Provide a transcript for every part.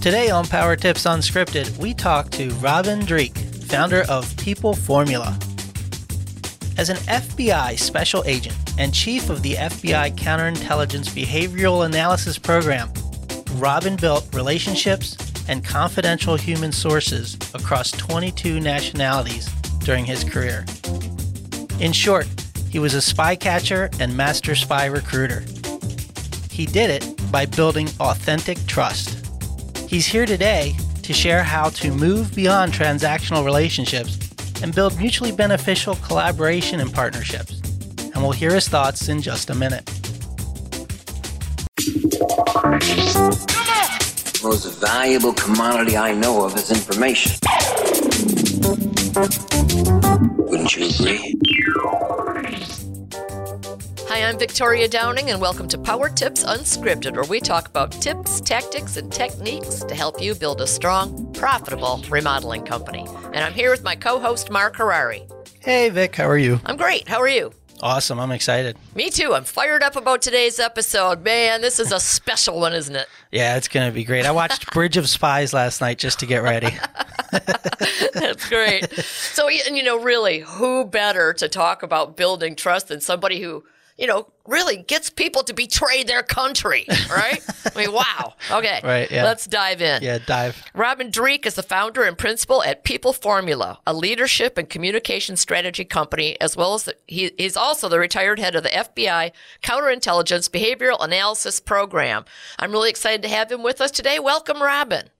Today on Power Tips Unscripted, we talk to Robin Dreeke, founder of People Formula. As an FBI special agent and chief of the FBI Counterintelligence Behavioral Analysis Program, Robin built relationships and confidential human sources across 22 nationalities during his career. In short, he was a spy catcher and master spy recruiter. He did it by building authentic trust. He's here today to share how to move beyond transactional relationships and build mutually beneficial collaboration and partnerships. And we'll hear his thoughts in just a minute. The most valuable commodity I know of is information. Wouldn't you agree? I'm Victoria Downing, and welcome to Power Tips Unscripted, where we talk about tips, tactics, and techniques to help you build a strong, profitable remodeling company. And I'm here with my co host, Mark Harari. Hey, Vic, how are you? I'm great. How are you? Awesome. I'm excited. Me too. I'm fired up about today's episode. Man, this is a special one, isn't it? Yeah, it's going to be great. I watched Bridge of Spies last night just to get ready. That's great. So, and you know, really, who better to talk about building trust than somebody who you know, really gets people to betray their country, right? I mean, wow. Okay. Right. Yeah. Let's dive in. Yeah, dive. Robin Dreeke is the founder and principal at People Formula, a leadership and communication strategy company, as well as the, he, he's also the retired head of the FBI Counterintelligence Behavioral Analysis Program. I'm really excited to have him with us today. Welcome, Robin.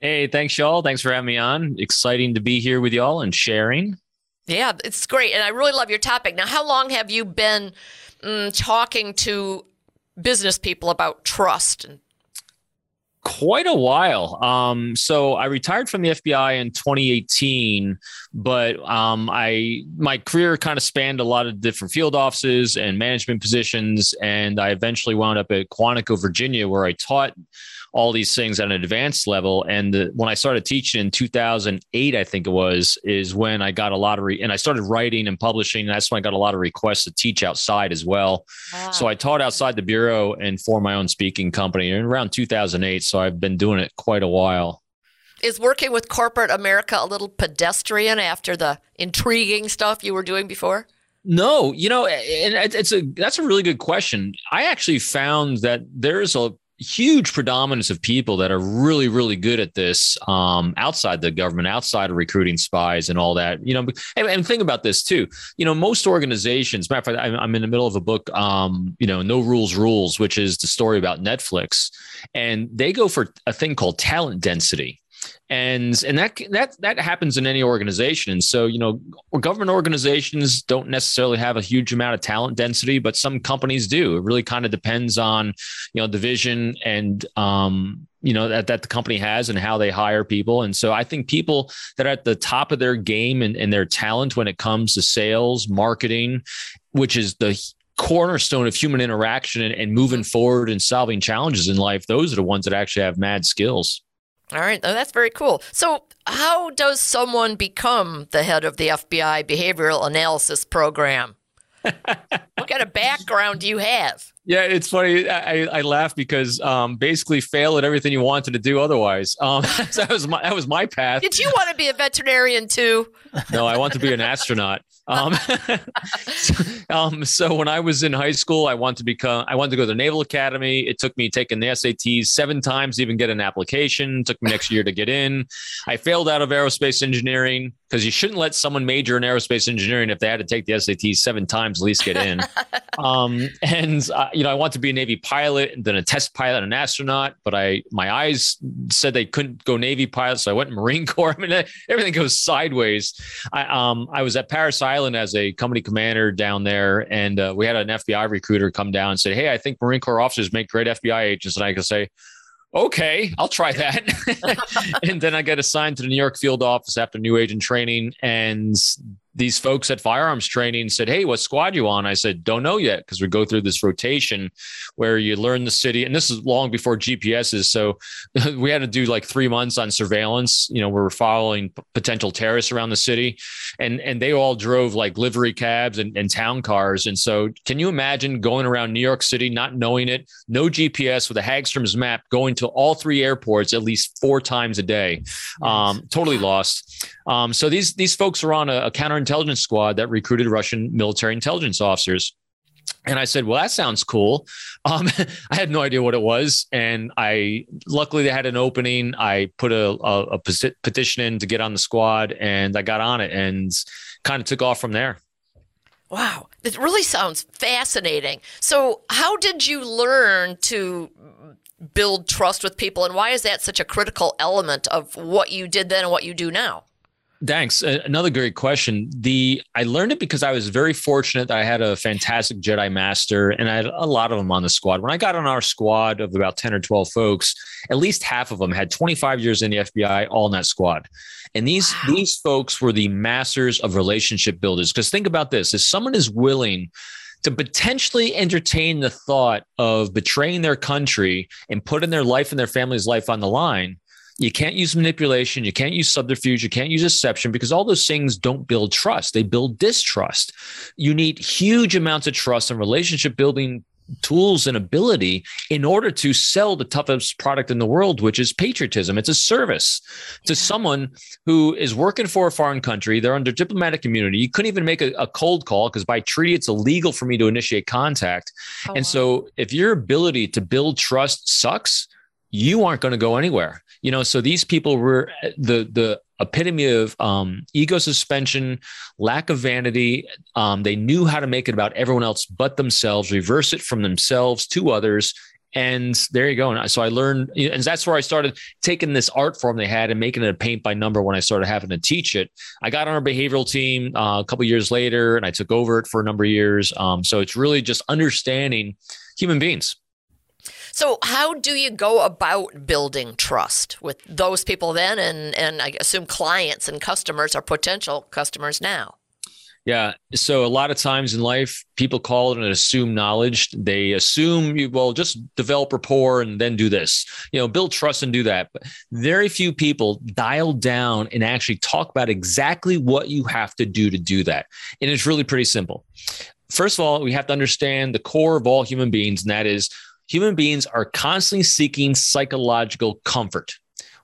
Hey, thanks, y'all. Thanks for having me on. Exciting to be here with y'all and sharing. Yeah, it's great. And I really love your topic. Now, how long have you been mm, talking to business people about trust quite a while. Um, so I retired from the FBI in 2018, but um, I my career kind of spanned a lot of different field offices and management positions, and I eventually wound up at Quantico, Virginia, where I taught all these things at an advanced level. And the, when I started teaching in 2008, I think it was, is when I got a lot of, re- and I started writing and publishing. And that's when I got a lot of requests to teach outside as well. Wow. So I taught outside the bureau and for my own speaking company in around 2008. So I've been doing it quite a while. Is working with corporate America a little pedestrian after the intriguing stuff you were doing before? No, you know, and it's a that's a really good question. I actually found that there's a huge predominance of people that are really, really good at this um, outside the government, outside of recruiting spies and all that. You know, and, and think about this too. You know, most organizations. Matter of fact, I'm in the middle of a book. Um, you know, No Rules Rules, which is the story about Netflix, and they go for a thing called talent density and and that that that happens in any organization. And so you know government organizations don't necessarily have a huge amount of talent density but some companies do. It really kind of depends on you know the vision and um you know that, that the company has and how they hire people. And so i think people that are at the top of their game and, and their talent when it comes to sales marketing which is the cornerstone of human interaction and, and moving forward and solving challenges in life those are the ones that actually have mad skills all right, oh, that's very cool. So, how does someone become the head of the FBI Behavioral Analysis Program? what kind of background do you have? Yeah, it's funny. I, I laugh because um, basically fail at everything you wanted to do otherwise. Um, that was my that was my path. Did you want to be a veterinarian too? No, I want to be an astronaut. Um, um, so when I was in high school, I wanted to become, I wanted to go to the Naval Academy. It took me taking the SATs seven times to even get an application. It took me next year to get in. I failed out of aerospace engineering because you shouldn't let someone major in aerospace engineering if they had to take the SATs seven times at least get in. Um, and uh, you know, I wanted to be a Navy pilot and then a test pilot and an astronaut, but I my eyes said they couldn't go Navy pilot, so I went Marine Corps. I mean, everything goes sideways. I um I was at Parris Island as a company commander down there, and uh, we had an FBI recruiter come down and say, "Hey, I think Marine Corps officers make great FBI agents," and I could say okay, I'll try that. and then I get assigned to the New York field office after new agent training. And these folks at firearms training said, Hey, what squad you on? I said, Don't know yet, because we go through this rotation where you learn the city. And this is long before GPSs. So we had to do like three months on surveillance. You know, we were following potential terrorists around the city. And and they all drove like livery cabs and, and town cars. And so can you imagine going around New York City, not knowing it, no GPS with a Hagstrom's map, going to all three airports at least four times a day? Um, totally lost. Um, so these these folks are on a, a counterintelligence squad that recruited Russian military intelligence officers. And I said, "Well, that sounds cool." Um, I had no idea what it was, and I luckily they had an opening. I put a, a, a petition in to get on the squad, and I got on it, and kind of took off from there. Wow, it really sounds fascinating. So, how did you learn to build trust with people, and why is that such a critical element of what you did then and what you do now? Thanks. Another great question. The I learned it because I was very fortunate that I had a fantastic Jedi master and I had a lot of them on the squad. When I got on our squad of about 10 or 12 folks, at least half of them had 25 years in the FBI all in that squad. And these wow. these folks were the masters of relationship builders because think about this, if someone is willing to potentially entertain the thought of betraying their country and putting their life and their family's life on the line, you can't use manipulation. You can't use subterfuge. You can't use deception because all those things don't build trust. They build distrust. You need huge amounts of trust and relationship building tools and ability in order to sell the toughest product in the world, which is patriotism. It's a service to someone who is working for a foreign country. They're under diplomatic immunity. You couldn't even make a, a cold call because by treaty, it's illegal for me to initiate contact. Oh, and wow. so if your ability to build trust sucks, you aren't going to go anywhere you know so these people were the the epitome of um, ego suspension lack of vanity um, they knew how to make it about everyone else but themselves reverse it from themselves to others and there you go. And so I learned, and that's where I started taking this art form they had and making it a paint by number when I started having to teach it. I got on our behavioral team uh, a couple years later and I took over it for a number of years. Um, so it's really just understanding human beings so, how do you go about building trust with those people then, and and I assume clients and customers are potential customers now? Yeah. So a lot of times in life, people call it an assume knowledge. They assume you well just develop rapport and then do this. You know, build trust and do that. But very few people dial down and actually talk about exactly what you have to do to do that. And it's really pretty simple. First of all, we have to understand the core of all human beings, and that is human beings are constantly seeking psychological comfort.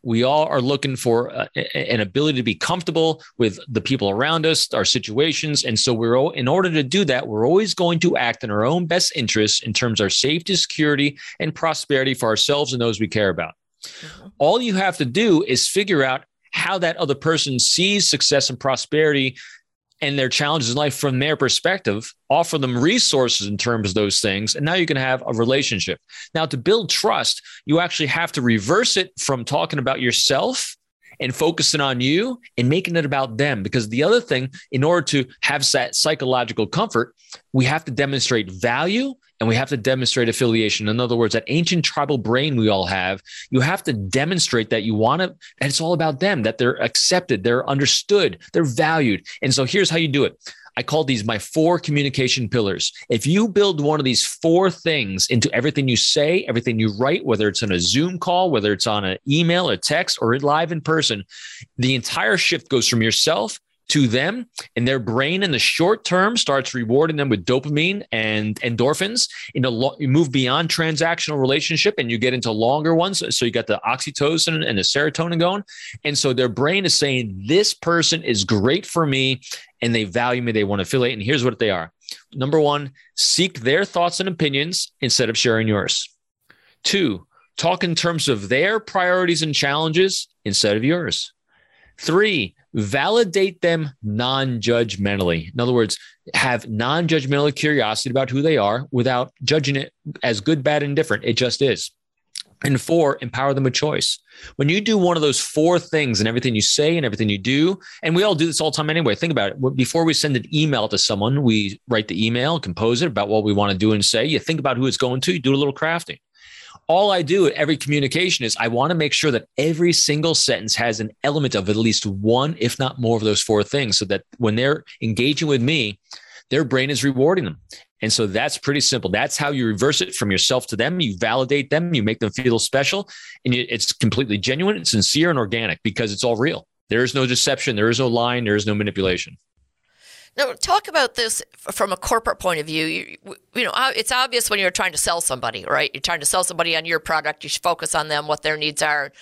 We all are looking for uh, an ability to be comfortable with the people around us, our situations. And so we're, all, in order to do that, we're always going to act in our own best interests in terms of our safety, security, and prosperity for ourselves and those we care about. Mm-hmm. All you have to do is figure out how that other person sees success and prosperity and their challenges in life from their perspective, offer them resources in terms of those things. And now you can have a relationship. Now, to build trust, you actually have to reverse it from talking about yourself and focusing on you and making it about them. Because the other thing, in order to have that psychological comfort, we have to demonstrate value and we have to demonstrate affiliation. In other words, that ancient tribal brain we all have, you have to demonstrate that you want to, and it's all about them, that they're accepted, they're understood, they're valued. And so here's how you do it. I call these my four communication pillars. If you build one of these four things into everything you say, everything you write, whether it's on a Zoom call, whether it's on an email a text or live in person, the entire shift goes from yourself to them and their brain in the short term starts rewarding them with dopamine and endorphins. In a lo- you move beyond transactional relationship and you get into longer ones. So you got the oxytocin and the serotonin going. And so their brain is saying this person is great for me and they value me they want to affiliate and here's what they are. Number one seek their thoughts and opinions instead of sharing yours. Two talk in terms of their priorities and challenges instead of yours. Three validate them non judgmentally. In other words, have non judgmental curiosity about who they are without judging it as good, bad, and different. It just is. And four, empower them with choice. When you do one of those four things and everything you say and everything you do, and we all do this all the time anyway. Think about it. Before we send an email to someone, we write the email, compose it about what we want to do and say. You think about who it's going to, you do a little crafting all I do at every communication is I want to make sure that every single sentence has an element of at least one, if not more of those four things, so that when they're engaging with me, their brain is rewarding them. And so that's pretty simple. That's how you reverse it from yourself to them. You validate them, you make them feel special, and it's completely genuine, it's sincere, and organic because it's all real. There is no deception, there is no lying, there is no manipulation. Now, talk about this from a corporate point of view. You, you, know, it's obvious when you're trying to sell somebody, right? You're trying to sell somebody on your product. You should focus on them, what their needs are,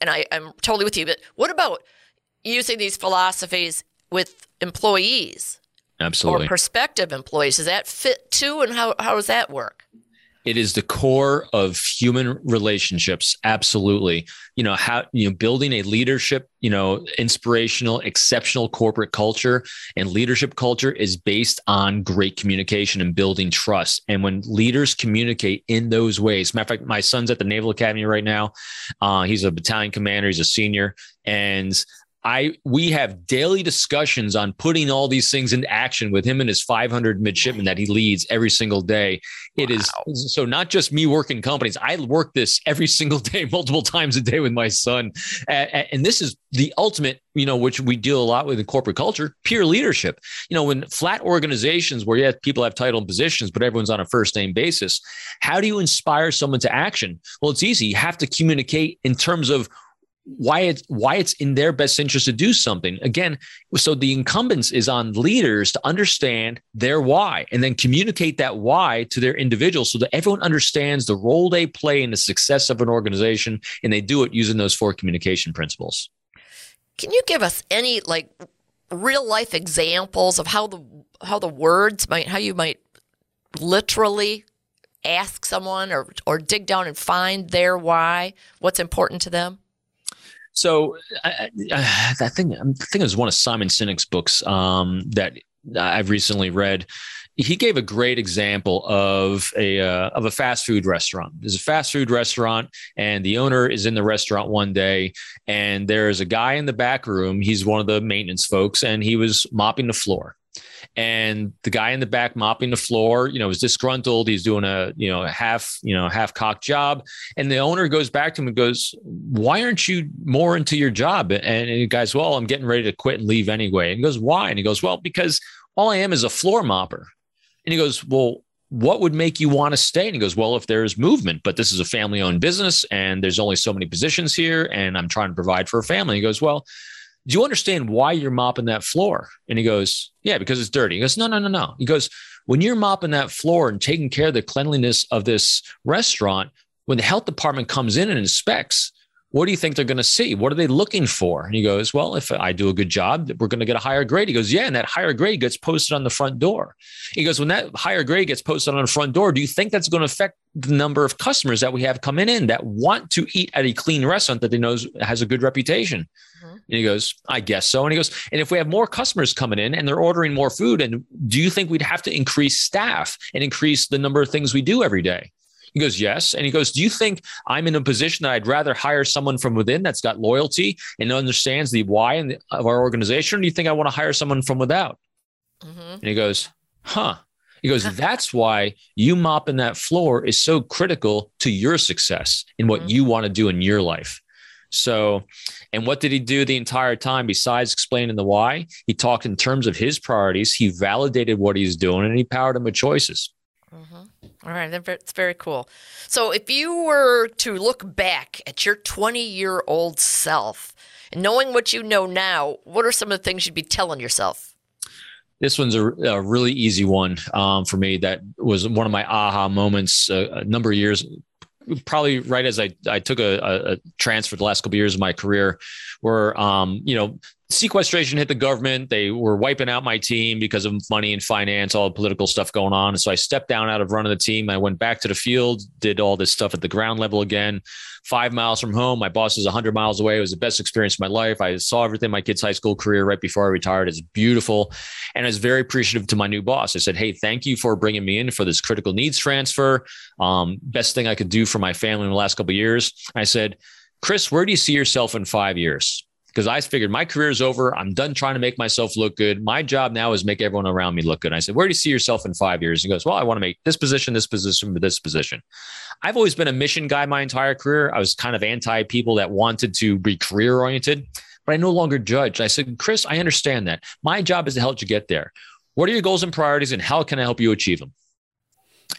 and I, I'm totally with you. But what about using these philosophies with employees? Absolutely. Or prospective employees. Does that fit too? And how, how does that work? It is the core of human relationships. Absolutely. You know, how, you know, building a leadership, you know, inspirational, exceptional corporate culture and leadership culture is based on great communication and building trust. And when leaders communicate in those ways, matter of fact, my son's at the Naval Academy right now. Uh, he's a battalion commander, he's a senior. And I we have daily discussions on putting all these things into action with him and his 500 midshipmen that he leads every single day. It wow. is so not just me working companies. I work this every single day, multiple times a day with my son, and this is the ultimate. You know, which we deal a lot with in corporate culture, peer leadership. You know, when flat organizations where yeah, people have title and positions, but everyone's on a first name basis. How do you inspire someone to action? Well, it's easy. You have to communicate in terms of why it's why it's in their best interest to do something. Again so the incumbents is on leaders to understand their why and then communicate that why to their individuals so that everyone understands the role they play in the success of an organization and they do it using those four communication principles. Can you give us any like real life examples of how the how the words might how you might literally ask someone or or dig down and find their why what's important to them so I, I, I think I think it was one of Simon Sinek's books um, that I've recently read. He gave a great example of a uh, of a fast food restaurant. There's a fast food restaurant, and the owner is in the restaurant one day, and there's a guy in the back room. He's one of the maintenance folks, and he was mopping the floor and the guy in the back mopping the floor, you know, is disgruntled. He's doing a, you know, half, you know, half cock job. And the owner goes back to him and goes, why aren't you more into your job? And the guy's, well, I'm getting ready to quit and leave anyway. And he goes, why? And he goes, well, because all I am is a floor mopper. And he goes, well, what would make you want to stay? And he goes, Well, if there's movement, but this is a family owned business and there's only so many positions here and I'm trying to provide for a family. He goes, Well, do you understand why you're mopping that floor? And he goes, yeah, because it's dirty. He goes, no, no, no, no. He goes, when you're mopping that floor and taking care of the cleanliness of this restaurant, when the health department comes in and inspects, what do you think they're going to see? What are they looking for? And he goes, Well, if I do a good job, we're going to get a higher grade. He goes, Yeah. And that higher grade gets posted on the front door. He goes, When that higher grade gets posted on the front door, do you think that's going to affect the number of customers that we have coming in that want to eat at a clean restaurant that they know has a good reputation? Mm-hmm. And he goes, I guess so. And he goes, And if we have more customers coming in and they're ordering more food, and do you think we'd have to increase staff and increase the number of things we do every day? He goes, Yes. And he goes, Do you think I'm in a position that I'd rather hire someone from within that's got loyalty and understands the why of our organization? Or do you think I want to hire someone from without? Mm-hmm. And he goes, Huh. He goes, That's why you mopping that floor is so critical to your success in what mm-hmm. you want to do in your life. So, and what did he do the entire time besides explaining the why? He talked in terms of his priorities. He validated what he's doing and he powered him with choices. Mm-hmm. All right, that's very cool. So, if you were to look back at your 20 year old self and knowing what you know now, what are some of the things you'd be telling yourself? This one's a, a really easy one um, for me. That was one of my aha moments uh, a number of years probably right as I, I took a, a, transfer the last couple of years of my career where um, you know sequestration hit the government. They were wiping out my team because of money and finance, all the political stuff going on. And so I stepped down out of running the team. I went back to the field, did all this stuff at the ground level again. Five miles from home, my boss is 100 miles away. It was the best experience of my life. I saw everything my kid's high school career right before I retired. It's beautiful. And I was very appreciative to my new boss. I said, Hey, thank you for bringing me in for this critical needs transfer. Um, best thing I could do for my family in the last couple years. I said, Chris, where do you see yourself in five years? Because I figured my career is over. I'm done trying to make myself look good. My job now is make everyone around me look good. And I said, Where do you see yourself in five years? He goes, Well, I want to make this position, this position, this position. I've always been a mission guy my entire career. I was kind of anti people that wanted to be career oriented, but I no longer judge. I said, Chris, I understand that. My job is to help you get there. What are your goals and priorities, and how can I help you achieve them?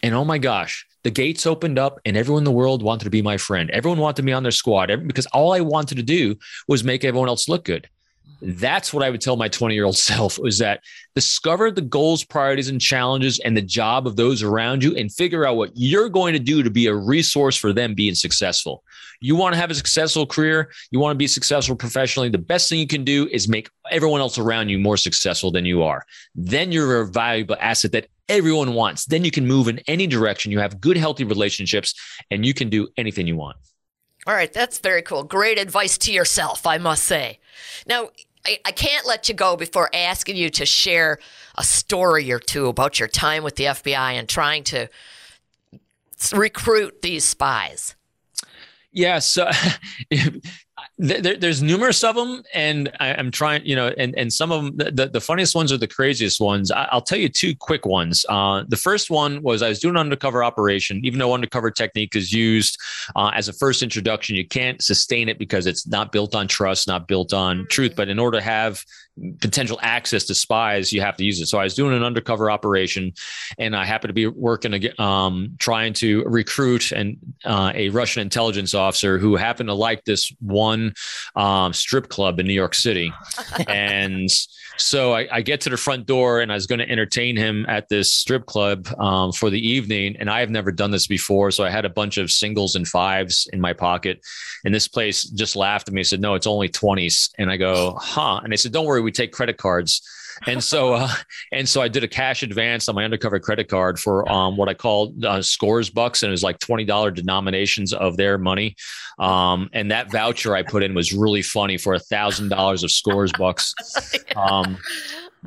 And oh my gosh, the gates opened up and everyone in the world wanted to be my friend. Everyone wanted me on their squad because all I wanted to do was make everyone else look good. That's what I would tell my 20 year old self was that discover the goals, priorities, and challenges and the job of those around you and figure out what you're going to do to be a resource for them being successful. You want to have a successful career, you want to be successful professionally. The best thing you can do is make everyone else around you more successful than you are. Then you're a valuable asset that everyone wants. Then you can move in any direction. You have good, healthy relationships and you can do anything you want. All right, that's very cool. Great advice to yourself, I must say. Now, I, I can't let you go before asking you to share a story or two about your time with the FBI and trying to recruit these spies. Yeah, so there, there's numerous of them, and I, am trying, you know, and and some of them, the, the funniest ones are the craziest ones. I, will tell you two quick ones. Uh, the first one was I was doing an undercover operation, even though undercover technique is used uh, as a first introduction, you can't sustain it because it's not built on trust, not built on truth. But in order to have potential access to spies, you have to use it. So I was doing an undercover operation, and I happened to be working, um, trying to recruit an uh, a Russian intelligence officer who happened to like this one um, strip club in New York City, and so I, I, get to the front door, and I was going to entertain him at this strip club um, for the evening, and I have never done this before, so I had a bunch of singles and fives in my pocket, and this place just laughed at me, and said, "No, it's only 20s," and I go, "Huh?" And they said, "Don't worry." we take credit cards. And so, uh, and so I did a cash advance on my undercover credit card for um, what I called uh, scores bucks, and it was like twenty dollar denominations of their money. Um, and that voucher I put in was really funny for a thousand dollars of scores bucks. Um,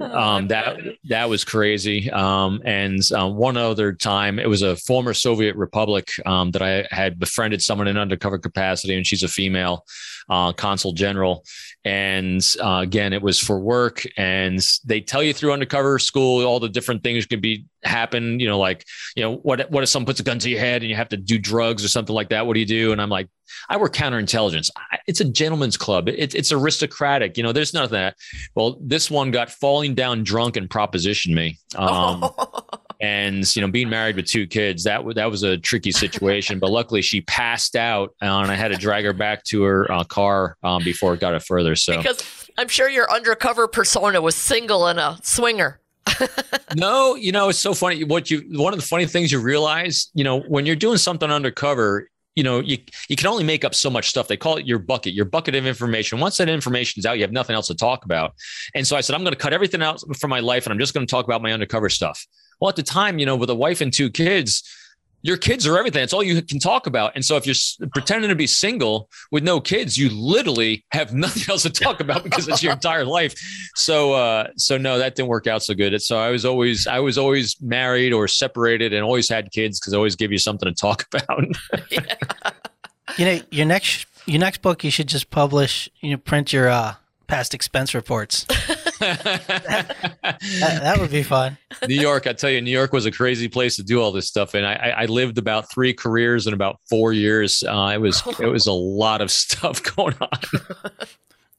um, that that was crazy. Um, and uh, one other time, it was a former Soviet republic um, that I had befriended someone in undercover capacity, and she's a female uh, consul general. And uh, again, it was for work, and they tell you through undercover school all the different things could be happen. You know, like you know, what what if someone puts a gun to your head and you have to do drugs or something like that? What do you do? And I'm like, I work counterintelligence. It's a gentleman's club. It, it's aristocratic. You know, there's nothing that. Well, this one got falling down drunk and propositioned me. Um, and you know, being married with two kids, that that was a tricky situation. but luckily, she passed out, uh, and I had to drag her back to her uh, car um, before it got it further. So because I'm sure your undercover persona was single and a swinger. no, you know, it's so funny. What you one of the funny things you realize, you know, when you're doing something undercover, you know, you you can only make up so much stuff. They call it your bucket, your bucket of information. Once that information is out, you have nothing else to talk about. And so I said, I'm going to cut everything out from my life, and I'm just going to talk about my undercover stuff. Well, at the time, you know, with a wife and two kids, your kids are everything. It's all you can talk about. And so if you're pretending to be single with no kids, you literally have nothing else to talk about because it's your entire life. So, uh, so no, that didn't work out so good. So I was always, I was always married or separated and always had kids because I always give you something to talk about. You know, your next, your next book, you should just publish, you know, print your, uh, past expense reports. that, that, would be fun. New York, I tell you, New York was a crazy place to do all this stuff, and I, I lived about three careers in about four years. Uh, it was it was a lot of stuff going on.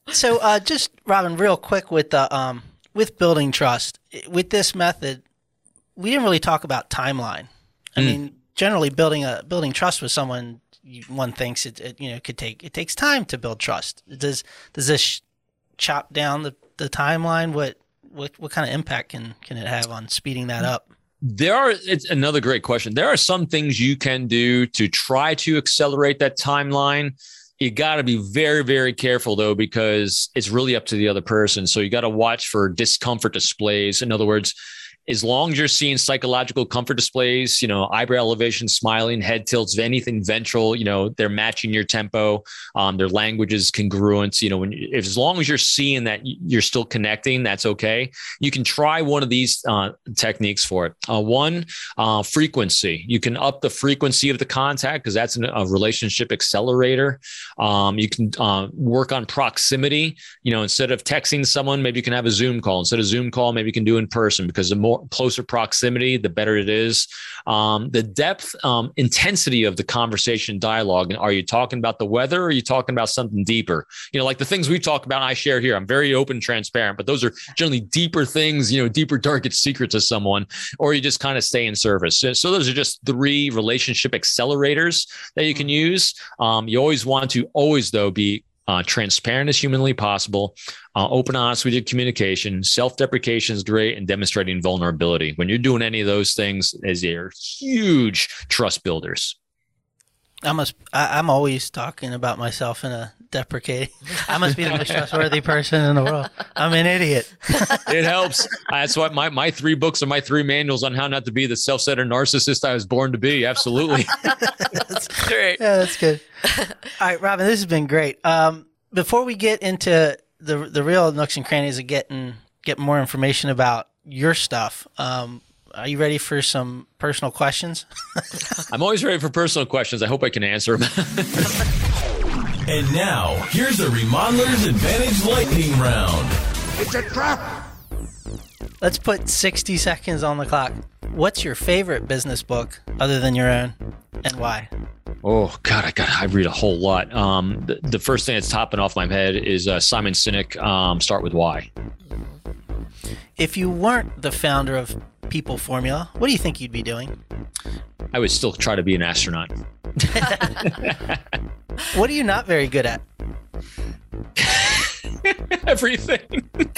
so, uh, just Robin, real quick with the um, with building trust with this method, we didn't really talk about timeline. I mm. mean, generally building a building trust with someone one thinks it, it, you know could take it takes time to build trust. Does does this chop down the, the timeline? What what what kind of impact can can it have on speeding that up? There are it's another great question. There are some things you can do to try to accelerate that timeline. You got to be very very careful though because it's really up to the other person. So you got to watch for discomfort displays. In other words, as long as you're seeing psychological comfort displays, you know, eyebrow elevation, smiling, head tilts, anything ventral, you know, they're matching your tempo, um, their language is congruent. You know, when if, as long as you're seeing that you're still connecting, that's okay. You can try one of these uh, techniques for it. Uh, one, uh, frequency. You can up the frequency of the contact because that's an, a relationship accelerator. Um, you can uh, work on proximity. You know, instead of texting someone, maybe you can have a Zoom call. Instead of Zoom call, maybe you can do in person because the more closer proximity, the better it is. Um, the depth, um, intensity of the conversation dialogue. And are you talking about the weather or are you talking about something deeper? You know, like the things we talk about, I share here. I'm very open, transparent, but those are generally deeper things, you know, deeper, darkest secrets of someone, or you just kind of stay in service. So, so those are just three relationship accelerators that you can use. Um, you always want to always, though, be uh, transparent as humanly possible, uh, open, honest with your communication, self deprecation is great, and demonstrating vulnerability. When you're doing any of those things, as they're huge trust builders. I must. I, I'm always talking about myself in a deprecating. I must be the most trustworthy person in the world. I'm an idiot. it helps. That's what my, my three books are my three manuals on how not to be the self centered narcissist I was born to be. Absolutely. that's great. Yeah, that's good. All right, Robin, this has been great. Um, before we get into the the real nooks and crannies of getting get more information about your stuff, um, are you ready for some personal questions? I'm always ready for personal questions. I hope I can answer them. And now, here's the Remodeler's Advantage Lightning Round. It's a trap! Let's put 60 seconds on the clock. What's your favorite business book other than your own, and why? Oh God, I got I read a whole lot. Um, the, the, first thing that's topping off my head is uh, Simon Sinek. Um, Start with why. If you weren't the founder of People Formula, what do you think you'd be doing? I would still try to be an astronaut. what are you not very good at? Everything.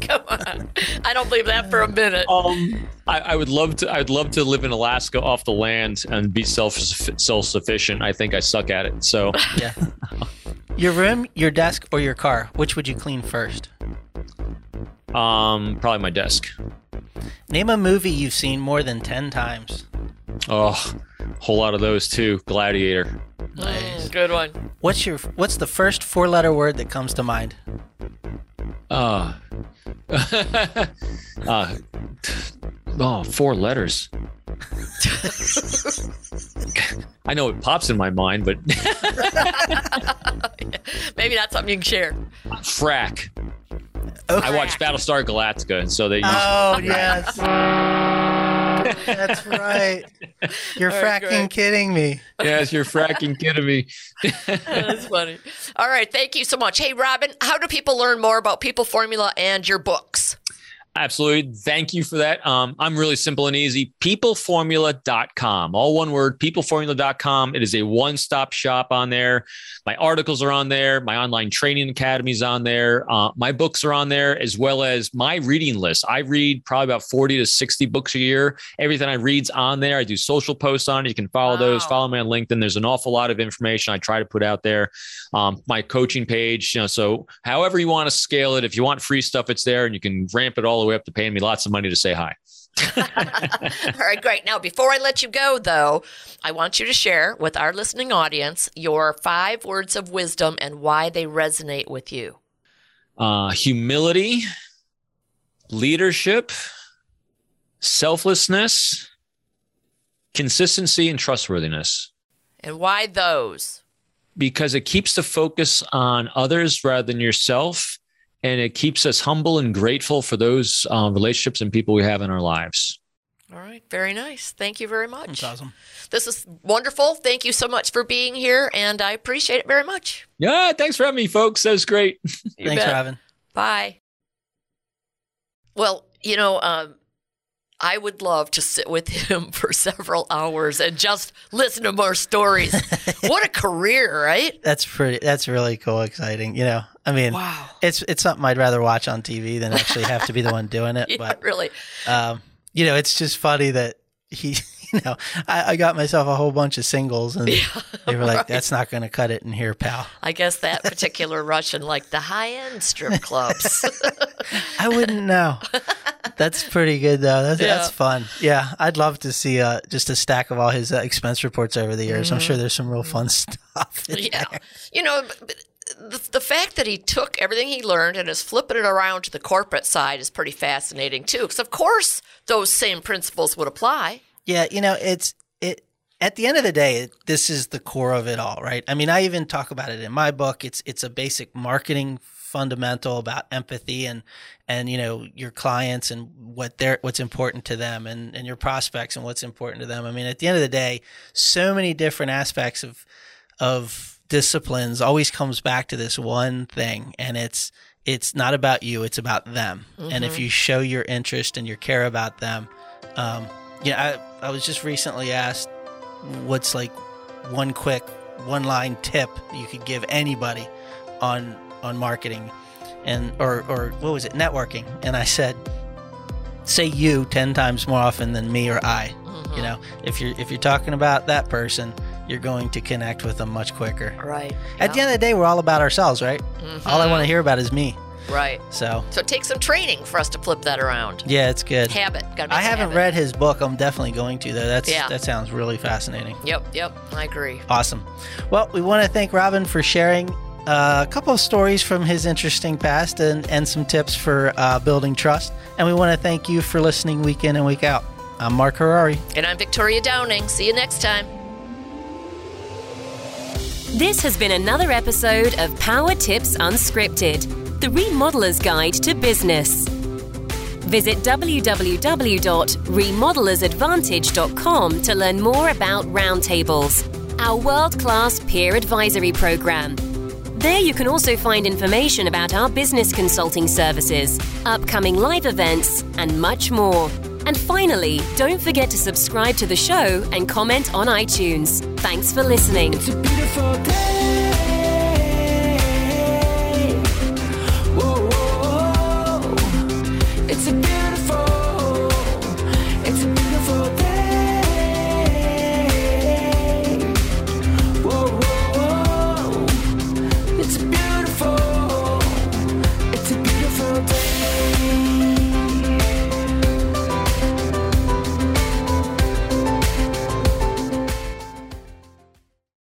Come on, I don't believe that for a minute. Um, I, I, would love to. I'd love to live in Alaska off the land and be self self sufficient. I think I suck at it. So yeah. Your room, your desk, or your car? Which would you clean first? Um, probably my desk. Name a movie you've seen more than ten times. Oh, a whole lot of those too. Gladiator. Nice. Mm, good one. What's your What's the first four letter word that comes to mind? Uh, uh oh, four letters. I know it pops in my mind, but maybe not something you can share. Frack. Okay. I watched Battlestar Galactica, and so they. Oh yes. That's right. You're All fracking right, kidding me. Yes, you're fracking kidding me. That's funny. All right. Thank you so much. Hey, Robin, how do people learn more about People Formula and your books? Absolutely. Thank you for that. Um, I'm really simple and easy. Peopleformula.com. All one word, peopleformula.com. It is a one stop shop on there. My articles are on there. My online training academy is on there. Uh, my books are on there, as well as my reading list. I read probably about 40 to 60 books a year. Everything I read's on there. I do social posts on it. You can follow wow. those. Follow me on LinkedIn. There's an awful lot of information I try to put out there. Um, my coaching page, you know, so however you want to scale it, if you want free stuff, it's there and you can ramp it all the way up to paying me lots of money to say hi. all right, great. Now, before I let you go, though, I want you to share with our listening audience your five words of wisdom and why they resonate with you. Uh, humility, leadership, selflessness, consistency, and trustworthiness. And why those? Because it keeps the focus on others rather than yourself and it keeps us humble and grateful for those uh, relationships and people we have in our lives. All right, very nice. Thank you very much. That's awesome. This is wonderful. Thank you so much for being here, and I appreciate it very much. Yeah, thanks for having me, folks. That was great. thanks, bet. Robin. Bye. Well, you know, um, I would love to sit with him for several hours and just listen to more stories. what a career, right? That's pretty. That's really cool, exciting. You know, I mean, wow. it's it's something I'd rather watch on TV than actually have to be the one doing it. yeah, but really, um, you know, it's just funny that he. You know, I, I got myself a whole bunch of singles, and yeah, they were like, right. "That's not going to cut it in here, pal." I guess that particular Russian like the high end strip clubs. I wouldn't know. That's pretty good though. That's, Yeah. that's fun. Yeah, I'd love to see uh, just a stack of all his uh, expense reports over the years. I'm sure there's some real fun stuff. in Mm-hmm. Yeah. there. You know, but the, the fact that he took everything he learned and is flipping it around to the corporate side is pretty fascinating too. Because of course, those same principles would apply. Yeah, you know, it's it. At the end of the day, this is the core of it all, right? I mean, I even talk about it in my book. It's it's a basic marketing fundamental about empathy and and you know your clients and what they're what's important to them and and your prospects and what's important to them. I mean, at the end of the day, so many different aspects of of disciplines always comes back to this one thing, and it's it's not about you; it's about them. And if you show your interest and your care about them, um, yeah, I, I was just recently asked what's like one quick one line tip you could give anybody on on marketing and or or what was it networking? And I said say you 10 times more often than me or I you know? If you're if you're talking about that person you're going to connect with them much quicker Right. at the end of the day we're all about ourselves right all I want to hear about is me Right. so So it takes some training for us to flip that around. yeah it's good Habit. Make haven't habit. read his book I'm definitely going to though that's Yeah. that sounds really fascinating Yep. Yep. I agree. Awesome. Well, we want to thank Robin for sharing uh, a couple of stories from his interesting past and, and some tips for uh, building trust. And we want to thank you for listening week in and week out. I'm Mark Harari. And I'm Victoria Downing. See you next time. This has been another episode of Power Tips Unscripted, the remodeler's guide to business. Visit www.remodelersadvantage.com to learn more about Roundtables, our world class peer advisory program. There you can also find information about our business consulting services, upcoming live events, and much more. And finally, don't forget to subscribe to the show and comment on iTunes. Thanks for listening.